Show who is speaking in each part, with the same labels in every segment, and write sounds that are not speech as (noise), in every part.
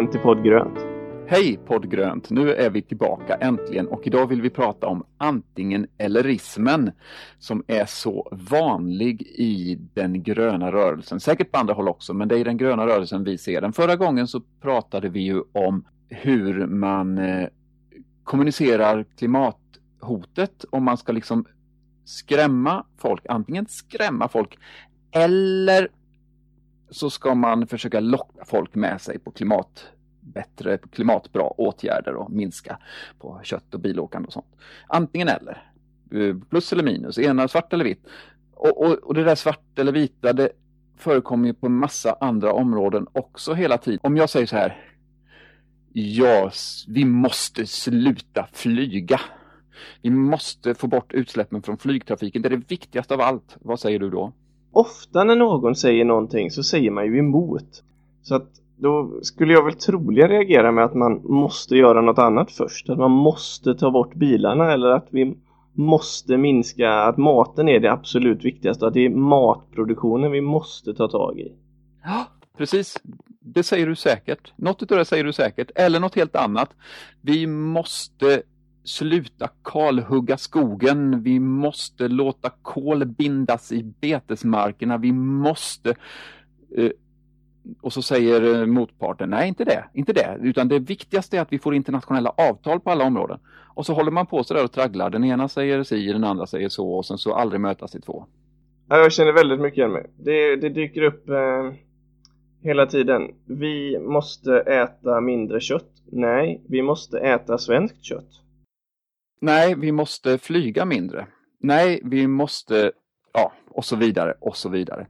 Speaker 1: välkommen till podd Grönt.
Speaker 2: Hej poddgrönt! Nu är vi tillbaka äntligen och idag vill vi prata om antingen ellerismen som är så vanlig i den gröna rörelsen. Säkert på andra håll också, men det är i den gröna rörelsen vi ser den. Förra gången så pratade vi ju om hur man eh, kommunicerar klimathotet om man ska liksom skrämma folk, antingen skrämma folk eller så ska man försöka locka folk med sig på klimat bättre klimatbra åtgärder och minska på kött och bilåkande och sånt. Antingen eller. Eh, plus eller minus, ena svart eller vitt. Och, och, och det där svart eller vita det förekommer ju på en massa andra områden också hela tiden. Om jag säger så här. Ja, vi måste sluta flyga. Vi måste få bort utsläppen från flygtrafiken. Det är det viktigaste av allt. Vad säger du då?
Speaker 1: Ofta när någon säger någonting så säger man ju emot. Så att då skulle jag väl troligen reagera med att man måste göra något annat först. Att man måste ta bort bilarna eller att vi måste minska, att maten är det absolut viktigaste. Att det är matproduktionen vi måste ta tag i.
Speaker 2: Ja, precis. Det säger du säkert. Något av det säger du säkert. Eller något helt annat. Vi måste sluta kalhugga skogen. Vi måste låta kol bindas i betesmarkerna. Vi måste eh, och så säger eh, motparten, nej inte det, inte det, utan det viktigaste är att vi får internationella avtal på alla områden. Och så håller man på så där och tragglar, den ena säger si, den andra säger så och sen så aldrig mötas i två.
Speaker 1: Ja, jag känner väldigt mycket igen mig. Det, det dyker upp eh, hela tiden. Vi måste äta mindre kött. Nej, vi måste äta svenskt kött.
Speaker 2: Nej, vi måste flyga mindre. Nej, vi måste, ja, och så vidare, och så vidare.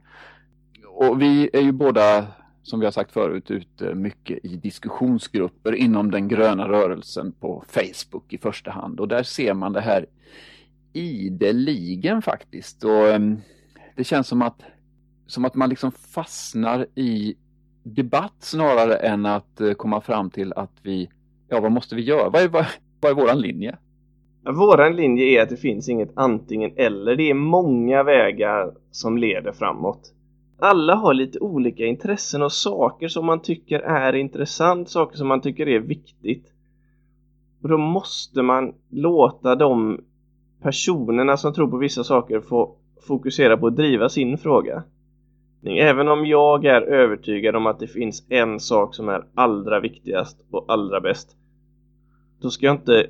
Speaker 2: Och vi är ju båda som vi har sagt förut, ute eh, mycket i diskussionsgrupper inom den gröna rörelsen på Facebook i första hand. Och där ser man det här ideligen faktiskt. Och ehm, Det känns som att, som att man liksom fastnar i debatt snarare än att eh, komma fram till att vi, ja vad måste vi göra? Vad är, vad, vad är våran linje?
Speaker 1: Våran linje är att det finns inget antingen eller. Det är många vägar som leder framåt alla har lite olika intressen och saker som man tycker är intressant, saker som man tycker är viktigt. Och då måste man låta de personerna som tror på vissa saker få fokusera på att driva sin fråga. Även om jag är övertygad om att det finns en sak som är allra viktigast och allra bäst. Då ska jag inte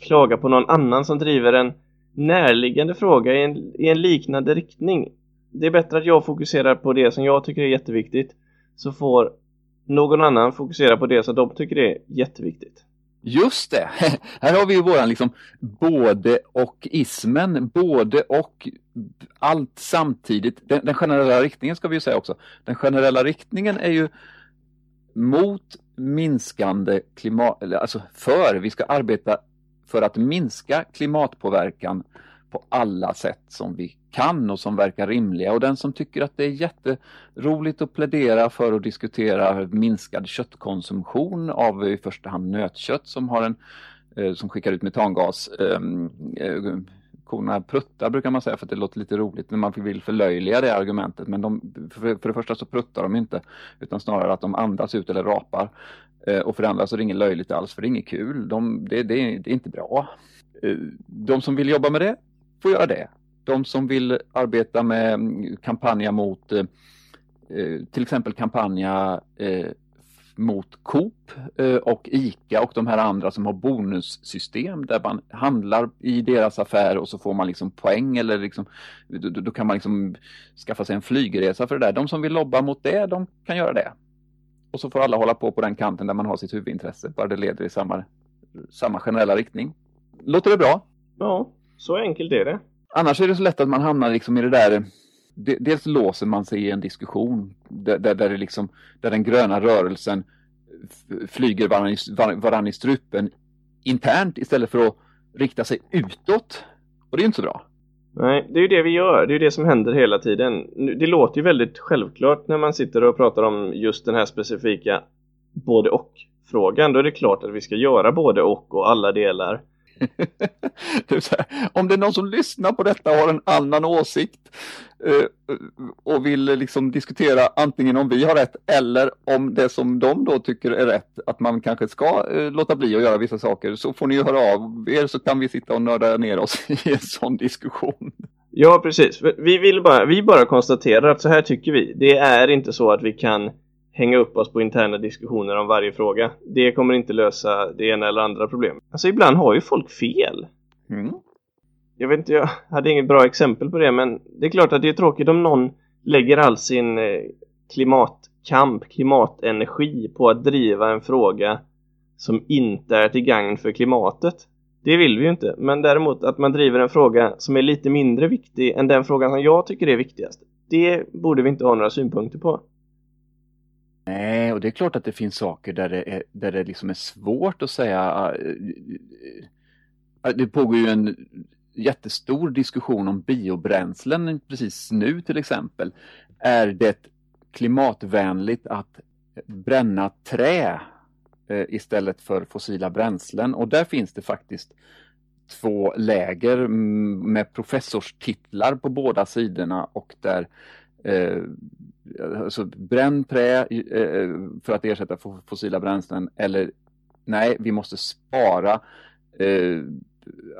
Speaker 1: klaga på någon annan som driver en närliggande fråga i en, i en liknande riktning det är bättre att jag fokuserar på det som jag tycker är jätteviktigt så får någon annan fokusera på det som de tycker är jätteviktigt.
Speaker 2: Just det! (laughs) Här har vi ju våran liksom både och ismen, både och allt samtidigt. Den, den, generella riktningen ska vi ju säga också. Den generella riktningen är ju mot minskande klimat, alltså för, vi ska arbeta för att minska klimatpåverkan på alla sätt som vi kan och som verkar rimliga. Och den som tycker att det är jätteroligt att plädera för att diskutera minskad köttkonsumtion av i första hand nötkött som har en eh, som skickar ut metangas. Ehm, eh, korna pruttar brukar man säga för att det låter lite roligt när man vill förlöjliga det argumentet. Men de, för, det första så pruttar de inte utan snarare att de andas ut eller rapar. Eh, och för det andra så är det inget löjligt alls för det är inget kul. De, det, det, det är inte bra. Eh, de som vill jobba med det får göra det. De som vill arbeta med mm, kampanja mot eh, eh, till exempel kampanja eh, mot Coop och ICA och de här andra som har bonussystem där man handlar i deras affär och så får man liksom poäng eller liksom, då, då, kan man liksom skaffa sig en flygresa för det där. De som vill lobba mot det, de kan göra det. Och så får alla hålla på på den kanten där man har sitt huvudintresse, bara det leder i samma, samma generella riktning. Låter det bra?
Speaker 1: Ja, så enkelt är det.
Speaker 2: Annars är det så lätt att man hamnar liksom i det där Dels låser man sig i en diskussion där, där, där, liksom, där den gröna rörelsen flyger varann i, varann i strupen internt istället för att rikta sig utåt. Och det är inte så bra.
Speaker 1: Nej, det är ju det vi gör. Det är ju det som händer hela tiden. Det låter ju väldigt självklart när man sitter och pratar om just den här specifika både och frågan. Då är det klart att vi ska göra både och och alla delar
Speaker 2: det här, om det är någon som lyssnar på detta och har en annan åsikt eh, och vill liksom diskutera antingen om vi har rätt eller om det som de då tycker är rätt, att man kanske ska eh, låta bli att göra vissa saker, så får ni höra av er så kan vi sitta och nörda ner oss (laughs) i en sån diskussion.
Speaker 1: Ja, precis. Vi, vill bara, vi bara konstaterar att så här tycker vi. Det är inte så att vi kan hänga upp oss på interna diskussioner om varje fråga. Det kommer inte lösa det ena eller andra problemet. Alltså ibland har ju folk fel. Mm. Jag vet inte, jag hade inget bra exempel på det men det är klart att det är tråkigt om någon lägger all sin eh, klimatkamp, klimatenergi på att driva en fråga som inte är till gagn för klimatet. Det vill vi ju inte, men däremot att man driver en fråga som är lite mindre viktig än den frågan som jag tycker är viktigast. Det borde vi inte ha några synpunkter på.
Speaker 2: Nej, och det är klart att det finns saker där det, är, där det liksom är svårt att säga. Ah, eh, eh, det pågår ju en jättestor diskussion om biobränslen precis nu till exempel. Är det klimatvänligt att bränna trä eh, istället för fossila bränslen? Och där finns det faktiskt två läger mm, med professorstitlar på båda sidorna och där Eh, alltså bränn trä eh, eh för att ersätta fossila bränslen eller nej, vi måste spara eh,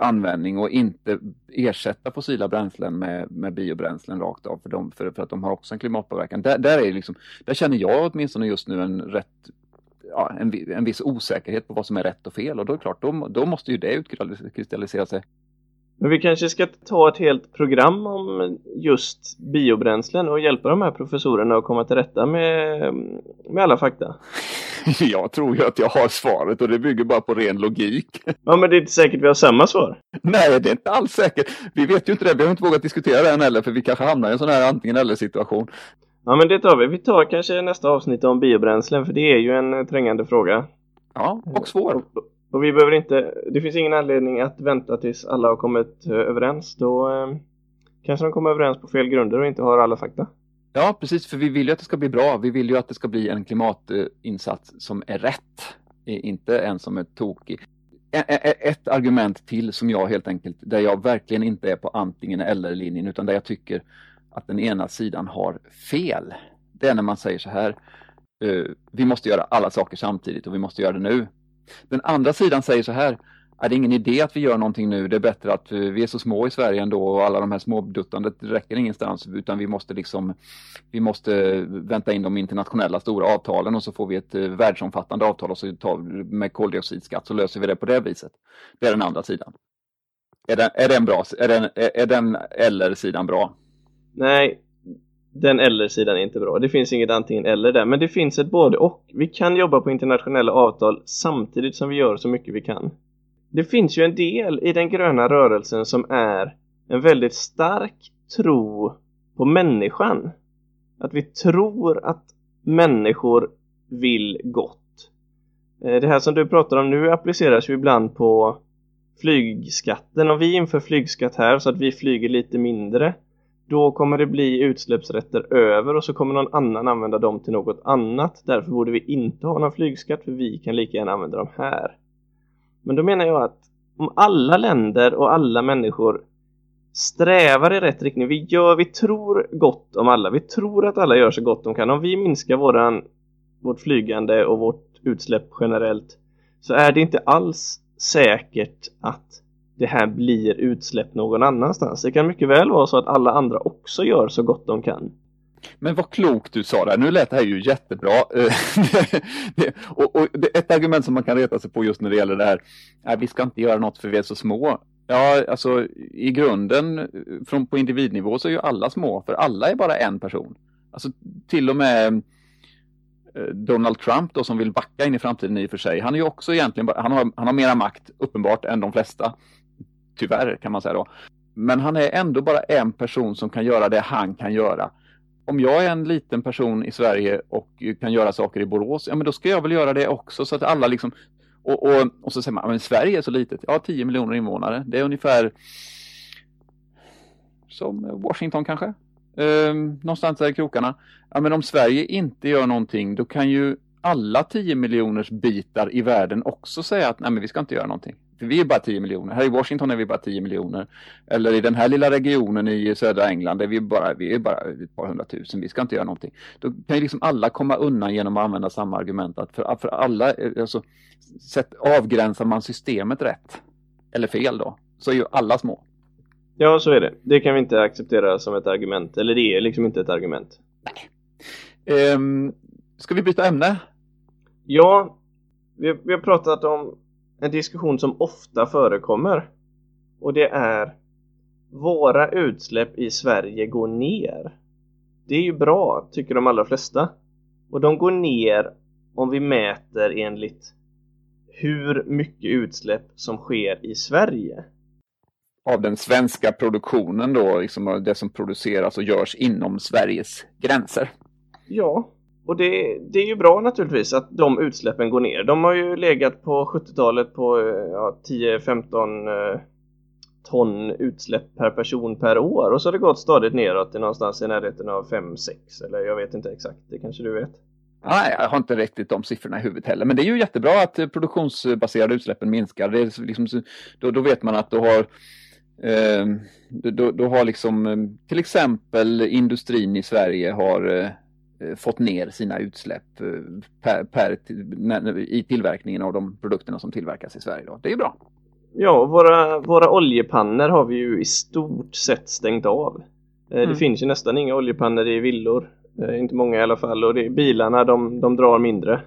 Speaker 2: användning och inte ersätta fossila bränslen med, med biobränslen rakt av för, de, för, för att de har också en klimatpåverkan. Där, där, är liksom, där känner jag åtminstone just nu en rätt ja, en, en viss osäkerhet på vad som är rätt och fel och då är det klart, då, då måste ju det utkristallisera sig.
Speaker 1: Men vi kanske ska ta ett helt program om just biobränslen och hjälpa de här professorerna att komma till rätta med, med alla fakta. (laughs)
Speaker 2: Jag tror ju att jag har svaret och det bygger bara på ren logik. (laughs)
Speaker 1: Ja, men det är inte säkert vi har samma svar.
Speaker 2: Nej, det är inte alls säkert. Vi vet ju inte det. Vi har inte vågat diskutera det än heller, för vi kanske hamnar i en sån här antingen eller situation.
Speaker 1: Ja, men det tar vi. Vi tar kanske nästa avsnitt om biobränslen, för det är ju en trängande fråga.
Speaker 2: Ja, och svår.
Speaker 1: Och vi behöver inte, det finns ingen anledning att vänta tills alla har kommit eh, överens. Då eh, kanske de kommer överens på fel grunder och inte har alla fakta.
Speaker 2: Ja, precis, för vi vill ju att det ska bli bra. Vi vill ju att det ska bli en klimatinsats som är rätt, inte en som är tokig. Ett argument till som jag helt enkelt, där jag verkligen inte är på antingen eller-linjen, utan där jag tycker att den ena sidan har fel. Det är när man säger så här, eh, vi måste göra alla saker samtidigt och vi måste göra det nu. Den andra sidan säger så här, är det ingen idé att vi gör någonting nu, det är bättre att eh, vi är så små i Sverige ändå och alla de här småduttandet räcker ingenstans utan vi måste liksom vi måste vänta in de internationella stora avtalen och så får vi ett eh, världsomfattande avtal och så tar, med koldioxidskatt så löser vi det på det viset. Det är den andra sidan. Är den, är den bra? Är den, är den eller-sidan bra?
Speaker 1: Nej, den eller-sidan är inte bra. Det finns inget antingen eller där, men det finns ett både och. Vi kan jobba på internationella avtal samtidigt som vi gör så mycket vi kan. Det finns ju en del i den gröna rörelsen som är en väldigt stark tro på människan. Att vi tror att människor vill gott. Eh, det här som du pratar om nu appliceras ju ibland på flygskatten. Om vi inför flygskatt här så att vi flyger lite mindre då kommer det bli utsläppsrätter över och så kommer någon annan använda dem till något annat. Därför borde vi inte ha någon flygskatt för vi kan lika gärna använda dem här. Men då menar jag att om alla länder och alla människor strävar i rätt riktning, vi, gör, vi tror gott om alla, vi tror att alla gör så gott de kan. Om vi minskar våran, vårt flygande och vårt utsläpp generellt så är det inte alls säkert att det här blir utsläpp någon annanstans. Det kan mycket väl vara så att alla andra också gör så gott de kan.
Speaker 2: Men vad klokt du sa där. Nu lät det här ju jättebra. (laughs) och, och ett argument som man kan reta sig på just när det gäller det här, är vi ska inte göra något för vi är så små. Ja, alltså i grunden från, på individnivå så är ju alla små, för alla är bara en person. Alltså till och med eh, Donald Trump då som vill backa in i framtiden i och för sig. Han är ju också egentligen bara, han har, han har mera makt uppenbart än de flesta. Tyvärr kan man säga då. Men han är ändå bara en person som kan göra det han kan göra. Om jag är en liten person i Sverige och kan göra saker i Borås, ja men då ska jag väl göra det också så att alla liksom och, och, och så säger man, men Sverige är så litet. Ja, 10 miljoner invånare. Det är ungefär som Washington kanske. Ehm, någonstans där i krokarna. Ja, men om Sverige inte gör någonting, då kan ju alla 10 miljoners bitar i världen också säga att nej, men vi ska inte göra någonting. Vi är bara 10 miljoner. Här i Washington är vi bara 10 miljoner. Eller i den här lilla regionen i södra England är vi bara, vi är bara ett par hundratusen. Vi ska inte göra någonting. Då kan ju liksom alla komma undan genom att använda samma argument. Att för, för alla, alltså, sätt, avgränsar man systemet rätt, eller fel då, så är ju alla små.
Speaker 1: Ja, så är det. Det kan vi inte acceptera som ett argument. Eller det är liksom inte ett argument.
Speaker 2: Nej. Um, ska vi byta ämne?
Speaker 1: Ja, vi, vi har pratat om en diskussion som ofta förekommer. Och det är Våra utsläpp i Sverige går ner. Det är ju bra, tycker de allra flesta. Och de går ner om vi mäter enligt hur mycket utsläpp som sker i Sverige.
Speaker 2: Av den svenska produktionen då, liksom det som produceras och görs inom Sveriges gränser.
Speaker 1: Ja, och det, det, är ju bra naturligtvis att de utsläppen går ner. De har ju legat på 70-talet på eh, ja, 10-15 eh, ton utsläpp per person per år och så har det gått stadigt neråt till någonstans i närheten av 5-6 eller jag vet inte exakt, det kanske du vet?
Speaker 2: Nej, jag har inte riktigt de siffrorna i huvudet heller. Men det är ju jättebra att eh, produktionsbaserade utsläppen minskar. Det är liksom, då, då vet man att du har eh, då, då, har liksom till exempel industrin i Sverige har eh, fått ner sina utsläpp eh, per, per, i tillverkningen av de produkterna som tillverkas i Sverige. Då. Det är bra.
Speaker 1: Ja, våra, våra oljepannor har vi ju i stort sett stängt av. Mm. Det finns ju nästan inga oljepannor i villor. Inte många i alla fall och det, bilarna de, de drar mindre.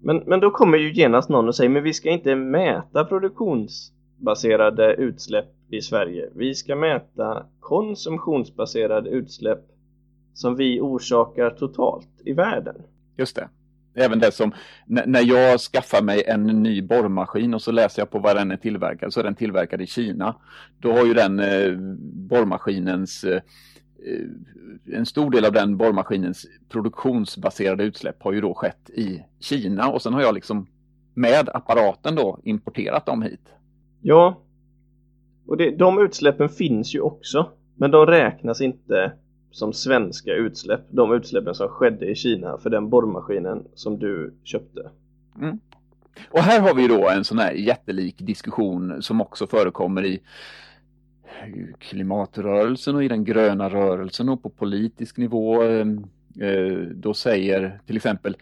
Speaker 1: Men, men då kommer ju genast någon och säger men vi ska inte mäta produktionsbaserade utsläpp i Sverige. Vi ska mäta konsumtionsbaserade utsläpp som vi orsakar totalt i världen.
Speaker 2: Just det. Även det som, när jag skaffar mig en ny borrmaskin och så läser jag på vad den är tillverkad, så är den tillverkad i Kina. Då har ju den eh, borrmaskinens, eh, en stor del av den borrmaskinens produktionsbaserade utsläpp har ju då skett i Kina och sen har jag liksom med apparaten då importerat dem hit.
Speaker 1: Ja, och det, de utsläppen finns ju också, men de räknas inte som svenska utsläpp, de utsläppen som skedde i Kina för den borrmaskinen som du köpte.
Speaker 2: Mm. Och här har vi då en sån här jättelik diskussion som också förekommer i klimatrörelsen och i den gröna rörelsen och på politisk nivå. Ehm, eh, då säger till exempel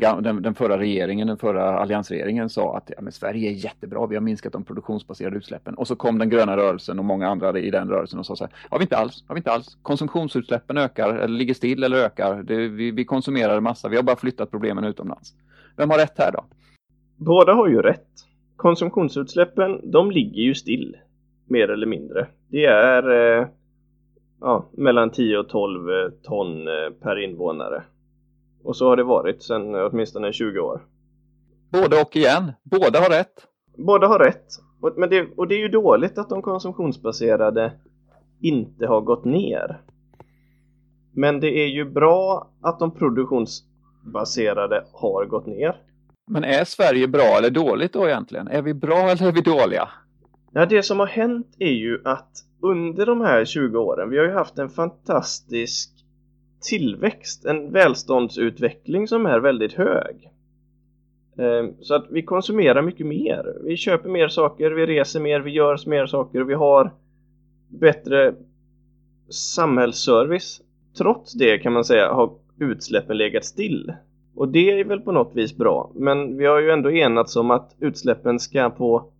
Speaker 2: den, den, den, förra regeringen, den förra alliansregeringen sa att ja, men Sverige är jättebra, vi har minskat de produktionsbaserade utsläppen. Och så kom den gröna rörelsen och många andra i den rörelsen och sa så här, har vi inte alls, har vi inte alls. Konsumtionsutsläppen ökar, eller ligger still eller ökar. Det, vi, vi konsumerar massa, vi har bara flyttat problemen utomlands. Vem har rätt här då?
Speaker 1: Båda har ju rätt. Konsumtionsutsläppen, de ligger ju still, mer eller mindre. Det är eh, ja, mellan 10 och 12 eh, ton eh, per invånare. Och så har det varit sedan åtminstone 20 år.
Speaker 2: Både och igen. Båda har rätt.
Speaker 1: Båda har rätt. Och, men det, och det är ju dåligt att de konsumtionsbaserade inte har gått ner. Men det är ju bra att de produktionsbaserade har gått ner.
Speaker 2: Men är Sverige bra eller dåligt då egentligen? Är vi bra eller är vi dåliga?
Speaker 1: Ja, det som har hänt är ju att under de här 20 åren, vi har ju haft en fantastisk tillväxt, en välståndsutveckling som är väldigt hög. Ehm, så att vi konsumerar mycket mer. Vi köper mer saker, vi reser mer, vi gör mer saker och vi har bättre samhällsservice. Trots det kan man säga har utsläppen legat still. Och det är väl på något vis bra. Men vi har ju ändå enats om att utsläppen ska på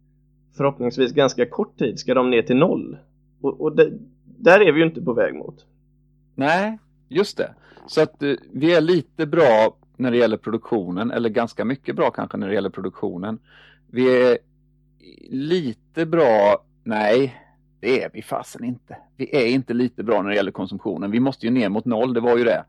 Speaker 1: förhoppningsvis ganska kort tid ska de ner till noll. Och, och det, där är vi ju inte på väg mot.
Speaker 2: Nej, Just det. Så att eh, vi är lite bra när det gäller produktionen, eller ganska mycket bra kanske när det gäller produktionen. Vi är lite bra, nej, det är vi fasen inte. Vi är inte lite bra när det gäller konsumtionen. Vi måste ju ner mot noll, det var ju det.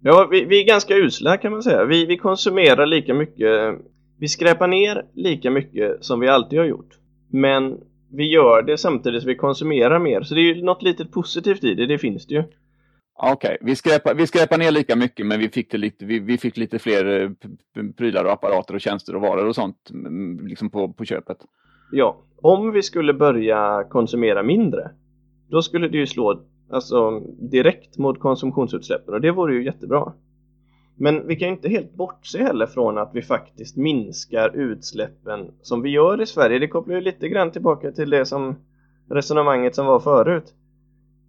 Speaker 1: Ja, vi, vi är ganska usla kan man säga. Vi, vi konsumerar lika mycket, vi skräpar ner lika mycket som vi alltid har gjort. Men vi gör det samtidigt som vi konsumerar mer. Så det är ju något litet positivt i det, det finns det ju.
Speaker 2: Okej, okay. vi, skräpar, vi skräpar ner lika mycket men vi fick, lite, vi, vi, fick lite fler eh, prylar och apparater och tjänster och varor och sånt liksom på, på köpet.
Speaker 1: Ja, om vi skulle börja konsumera mindre då skulle det ju slå alltså, direkt mot konsumtionsutsläppen och det vore ju jättebra. Men vi kan inte helt bortse heller från att vi faktiskt minskar utsläppen som vi gör i Sverige. Det kopplar ju lite grann tillbaka till det som resonemanget som var förut.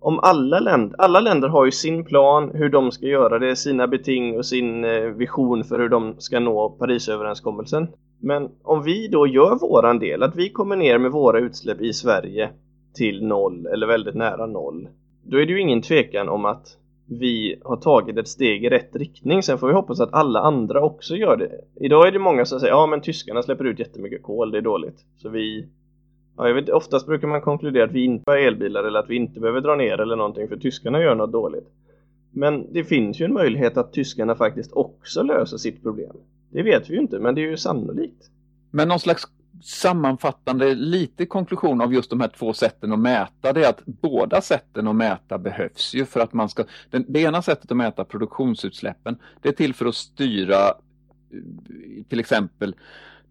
Speaker 1: Om alla länder, alla länder har ju sin plan hur de ska göra det, sina beting och sin eh, vision för hur de ska nå Parisöverenskommelsen. Men om vi då gör våran del, att vi kommer ner med våra utsläpp i Sverige till noll eller väldigt nära noll. Då är det ju ingen tvekan om att vi har tagit ett steg i rätt riktning. Sen får vi hoppas att alla andra också gör det. Idag är det många som säger ja men tyskarna släpper ut jättemycket kol, det är dåligt. Så vi Ja, jag vet, oftast brukar man konkludera att vi inte har elbilar eller att vi inte behöver dra ner eller någonting för tyskarna gör något dåligt. Men det finns ju en möjlighet att tyskarna faktiskt också löser sitt problem. Det vet vi ju inte, men det är ju sannolikt.
Speaker 2: Men någon slags sammanfattande lite konklusion av just de här två sätten att mäta det är att båda sätten att mäta behövs ju för att man ska den, det ena sättet att mäta produktionsutsläppen det är till för att styra eh, till exempel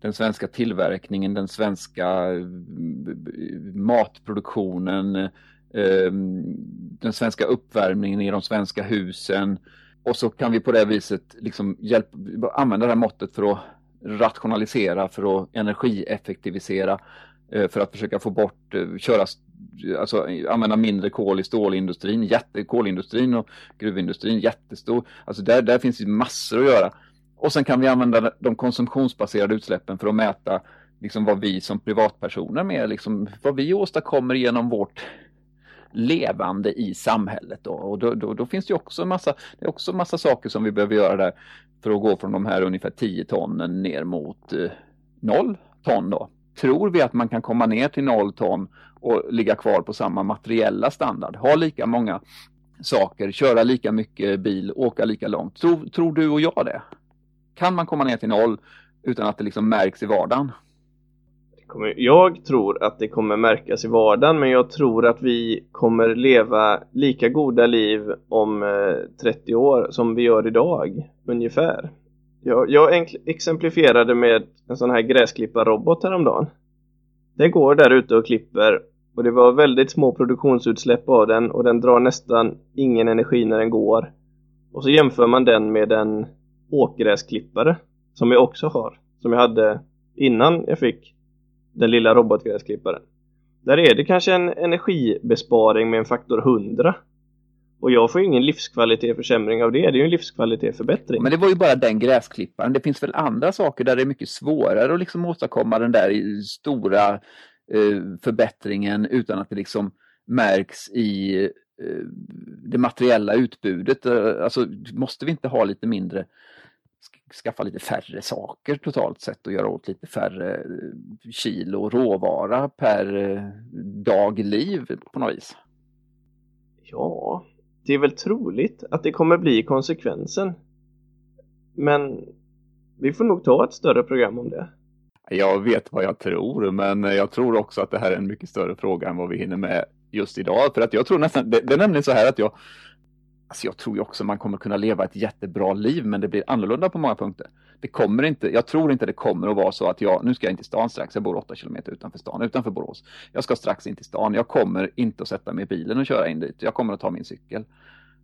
Speaker 2: den svenska tillverkningen, den svenska eh, matproduktionen, eh, den svenska uppvärmningen i de svenska husen. Och så kan vi på det viset liksom hjälpa, använda det här måttet för att rationalisera, för att energieffektivisera, eh, för att försöka få bort, köra, alltså använda mindre kol i stålindustrin, jätte, kolindustrin och gruvindustrin, jättestor. Alltså där, där finns det massor att göra. Och sen kan vi använda de konsumtionsbaserade utsläppen för att mäta liksom vad vi som privatpersoner med, liksom vad vi åstadkommer genom vårt levande i samhället. Då. Och då, då, då, finns det också massa, det är också massa saker som vi behöver göra där för att gå från de här ungefär 10 tonnen ner mot eh, 0 ton. Då. Tror vi att man kan komma ner till 0 ton och ligga kvar på samma materiella standard, ha lika många saker, köra lika mycket bil, åka lika långt. Tror, tror du och jag det? Kan man komma ner till noll utan att det liksom märks i vardagen?
Speaker 1: Jag tror att det kommer märkas i vardagen men jag tror att vi kommer leva lika goda liv om eh, 30 år som vi gör idag, ungefär. Jag, jag exemplifierade med en sån här gräsklipparrobot häromdagen. Den går där ute och klipper och det var väldigt små produktionsutsläpp av den och den drar nästan ingen energi när den går. Och så jämför man den med en åkgräsklippare som jag också har. Som jag hade innan jag fick den lilla robotgräsklipparen. Där är det kanske en energibesparing med en faktor 100. Och jag får ingen livskvalitetsförsämring av det, det är ju en livskvalitetsförbättring.
Speaker 2: Men det var ju bara den gräsklipparen. Det finns väl andra saker där det är mycket svårare att liksom åstadkomma den där stora eh, förbättringen utan att det liksom märks i eh, det materiella utbudet. Eh, alltså måste vi inte ha lite mindre skaffa lite färre saker totalt sett och göra åt lite färre eh, kilo råvara per eh, dag liv på något vis?
Speaker 1: Ja, det är väl troligt att det kommer bli konsekvensen. Men vi får nog ta ett större program om det.
Speaker 2: Jag vet vad jag tror, men jag tror också att det här är en mycket större fråga än vad vi hinner med just idag. För att jag tror nästan, det, det är nämligen så här att jag Alltså jag tror ju också man kommer kunna leva ett jättebra liv, men det blir annorlunda på många punkter. Det kommer inte, jag tror inte det kommer att vara så att jag, nu ska jag in till stan strax, jag bor åtta kilometer utanför stan, utanför Borås. Jag ska strax in till stan, jag kommer inte att sätta mig i bilen och köra in dit, jag kommer att ta min cykel.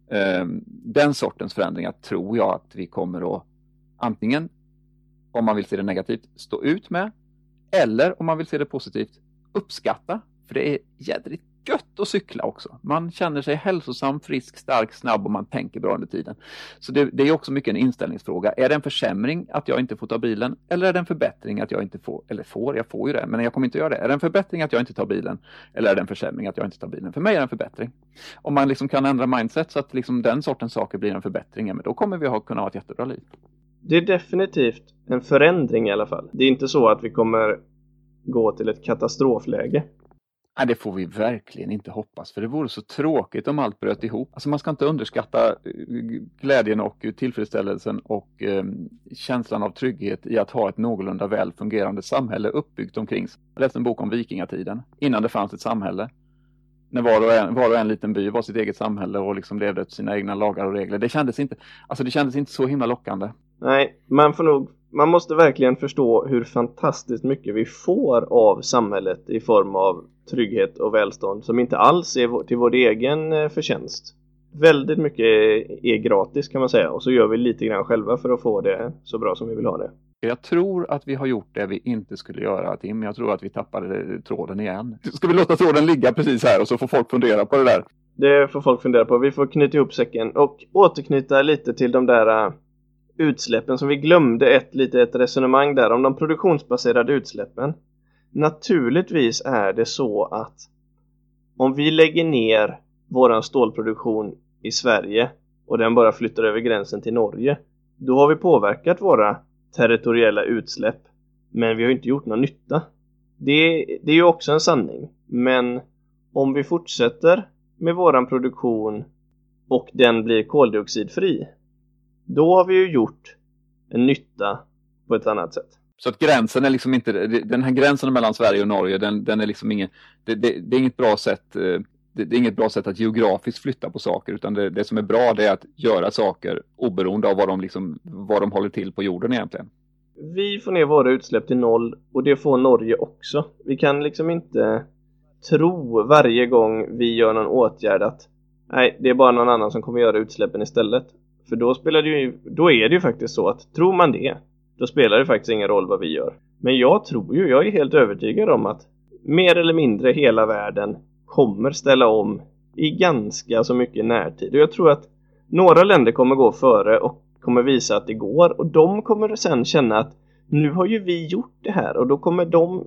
Speaker 2: Ehm, den sortens förändringar tror jag att vi kommer att antingen, om man vill se det negativt, stå ut med, eller om man vill se det positivt, uppskatta. För det är jädrigt gött att cykla också. Man känner sig hälsosam, frisk, stark, snabb och man tänker bra under tiden. Så det, det, är också mycket en inställningsfråga. Är det en försämring att jag inte får ta bilen eller är det en förbättring att jag inte får, eller får, jag får ju det, men jag kommer inte göra det. Är det en förbättring att jag inte tar bilen eller är det en försämring att jag inte tar bilen? För mig är det en förbättring. Om man liksom kan ändra mindset så att liksom den sortens saker blir en förbättring, men då kommer vi ha, kunna ha ett jättebra liv.
Speaker 1: Det är definitivt en förändring i alla fall. Det är inte så att vi kommer gå till ett katastrofläge.
Speaker 2: Nej, det får vi verkligen inte hoppas, för det vore så tråkigt om allt bröt ihop. Alltså man ska inte underskatta eh, glädjen och tillfredsställelsen och eh, känslan av trygghet i att ha ett någorlunda väl fungerande samhälle uppbyggt omkring sig. Jag läste en bok om vikingatiden, innan det fanns ett samhälle. När var och en, var och en liten by var sitt eget samhälle och liksom levde efter sina egna lagar och regler. Det kändes inte, alltså det kändes inte så himla lockande.
Speaker 1: Nej, man får nog man måste verkligen förstå hur fantastiskt mycket vi får av samhället i form av trygghet och välstånd som inte alls är till vår egen eh, förtjänst. Väldigt mycket är gratis kan man säga och så gör vi lite grann själva för att få det så bra som vi vill ha det.
Speaker 2: Jag tror att vi har gjort det vi inte skulle göra Tim. Jag tror att vi tappade tråden igen. (laughs) Ska vi låta tråden ligga precis här och så får folk fundera på det där?
Speaker 1: Det får folk fundera på. Vi får knyta ihop säcken och återknyta lite till de där uh, utsläppen som vi glömde ett litet resonemang där om de produktionsbaserade utsläppen. Naturligtvis är det så att om vi lägger ner våran stålproduktion i Sverige och den bara flyttar över gränsen till Norge, då har vi påverkat våra territoriella utsläpp, men vi har inte gjort någon nytta. Det, det är ju också en sanning, men om vi fortsätter med våran produktion och den blir koldioxidfri, då har vi ju gjort en nytta på ett annat sätt.
Speaker 2: Så att gränsen är liksom inte, den här gränsen mellan Sverige och Norge, den, den är liksom ingen, det, det, det, är inget bra sätt eh, det, det, är inget bra sätt att geografiskt flytta på saker utan det, det som är bra det är att göra saker oberoende av vad de, liksom, vad de håller till på jorden egentligen.
Speaker 1: Vi får ner våra utsläpp till noll och det får Norge också. Vi kan liksom inte tro varje gång vi gör någon åtgärd att nej, det är bara någon annan som kommer göra utsläppen istället. För då spelar det ju, då är det ju faktiskt så att tror man det, då spelar det faktiskt ingen roll vad vi gör. Men jag tror ju, jag är helt övertygad om att mer eller mindre hela världen kommer ställa om i ganska så mycket närtid. Och jag tror att några länder kommer gå före och kommer visa att det går och de kommer sen känna att nu har ju vi gjort det här och då kommer de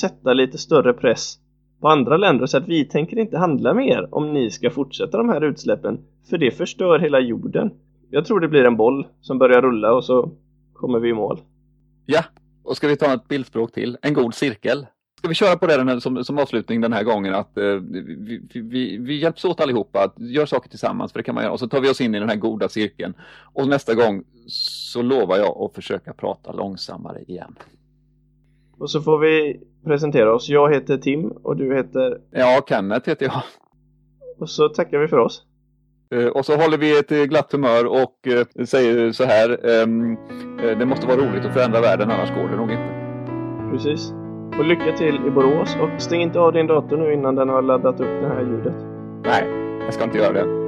Speaker 1: sätta lite större press på andra länder och säga att vi tänker inte handla mer om ni ska fortsätta de här utsläppen för det förstör hela jorden. Jag tror det blir en boll som börjar rulla och så kommer vi i mål.
Speaker 2: Ja, och ska vi ta ett bildspråk till? En god cirkel. Ska vi köra på det här, som, som avslutning den här gången att eh, vi, vi, vi hjälps åt allihopa att göra saker tillsammans för det kan man göra och så tar vi oss in i den här goda cirkeln och nästa gång så lovar jag att försöka prata långsammare igen.
Speaker 1: Och så får vi presentera oss. Jag heter Tim och du heter?
Speaker 2: Ja, Kenneth heter jag.
Speaker 1: Och så tackar vi för oss.
Speaker 2: Eh, och så håller vi ett eh, glatt humör och eh, säger så här. Ehm, det måste vara roligt att förändra världen annars går det nog inte.
Speaker 1: Precis. Och lycka till i Borås och stäng inte av din dator nu innan den har laddat upp det här ljudet.
Speaker 2: Nej, jag ska inte göra det.